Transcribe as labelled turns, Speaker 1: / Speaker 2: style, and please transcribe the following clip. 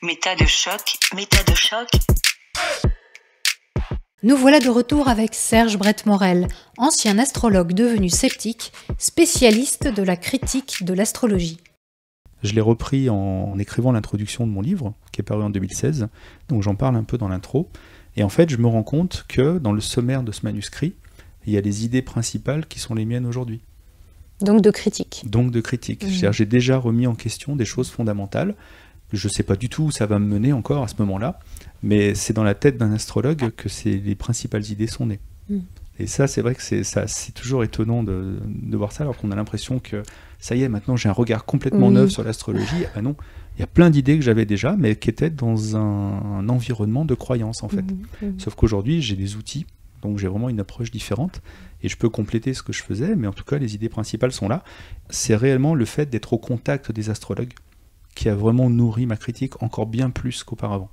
Speaker 1: Méta de choc, méta de choc.
Speaker 2: Nous voilà de retour avec Serge Brett-Morel, ancien astrologue devenu sceptique, spécialiste de la critique de l'astrologie.
Speaker 3: Je l'ai repris en, écrivant l'introduction de mon livre, qui est paru en 2016, donc j'en parle un peu dans l'intro. Et en fait, je me rends compte que dans le sommaire de ce manuscrit, il y a les idées principales qui sont les miennes aujourd'hui.
Speaker 2: Donc de critique.
Speaker 3: Donc de critique. Mmh. J'ai déjà remis en question des choses fondamentales je ne sais pas du tout où ça va me mener encore à ce moment-là, mais c'est dans la tête d'un astrologue que les principales idées sont nées. Hmm. Et ça, c'est vrai que c'est toujours étonnant de, voir ça, alors qu'on a l'impression que ça y est, maintenant j'ai un regard complètement neuf sur l'astrologie. Ah non, il y a plein d'idées que j'avais déjà, mais qui étaient dans un, environnement de croyance en fait. Hmm, hmm. Sauf qu'aujourd'hui, j'ai des outils, donc j'ai vraiment une approche différente, et je peux compléter ce que je faisais, mais en tout cas, les idées principales sont là. C'est réellement le fait d'être au contact des astrologues qui a vraiment nourri ma critique encore bien plus qu'auparavant.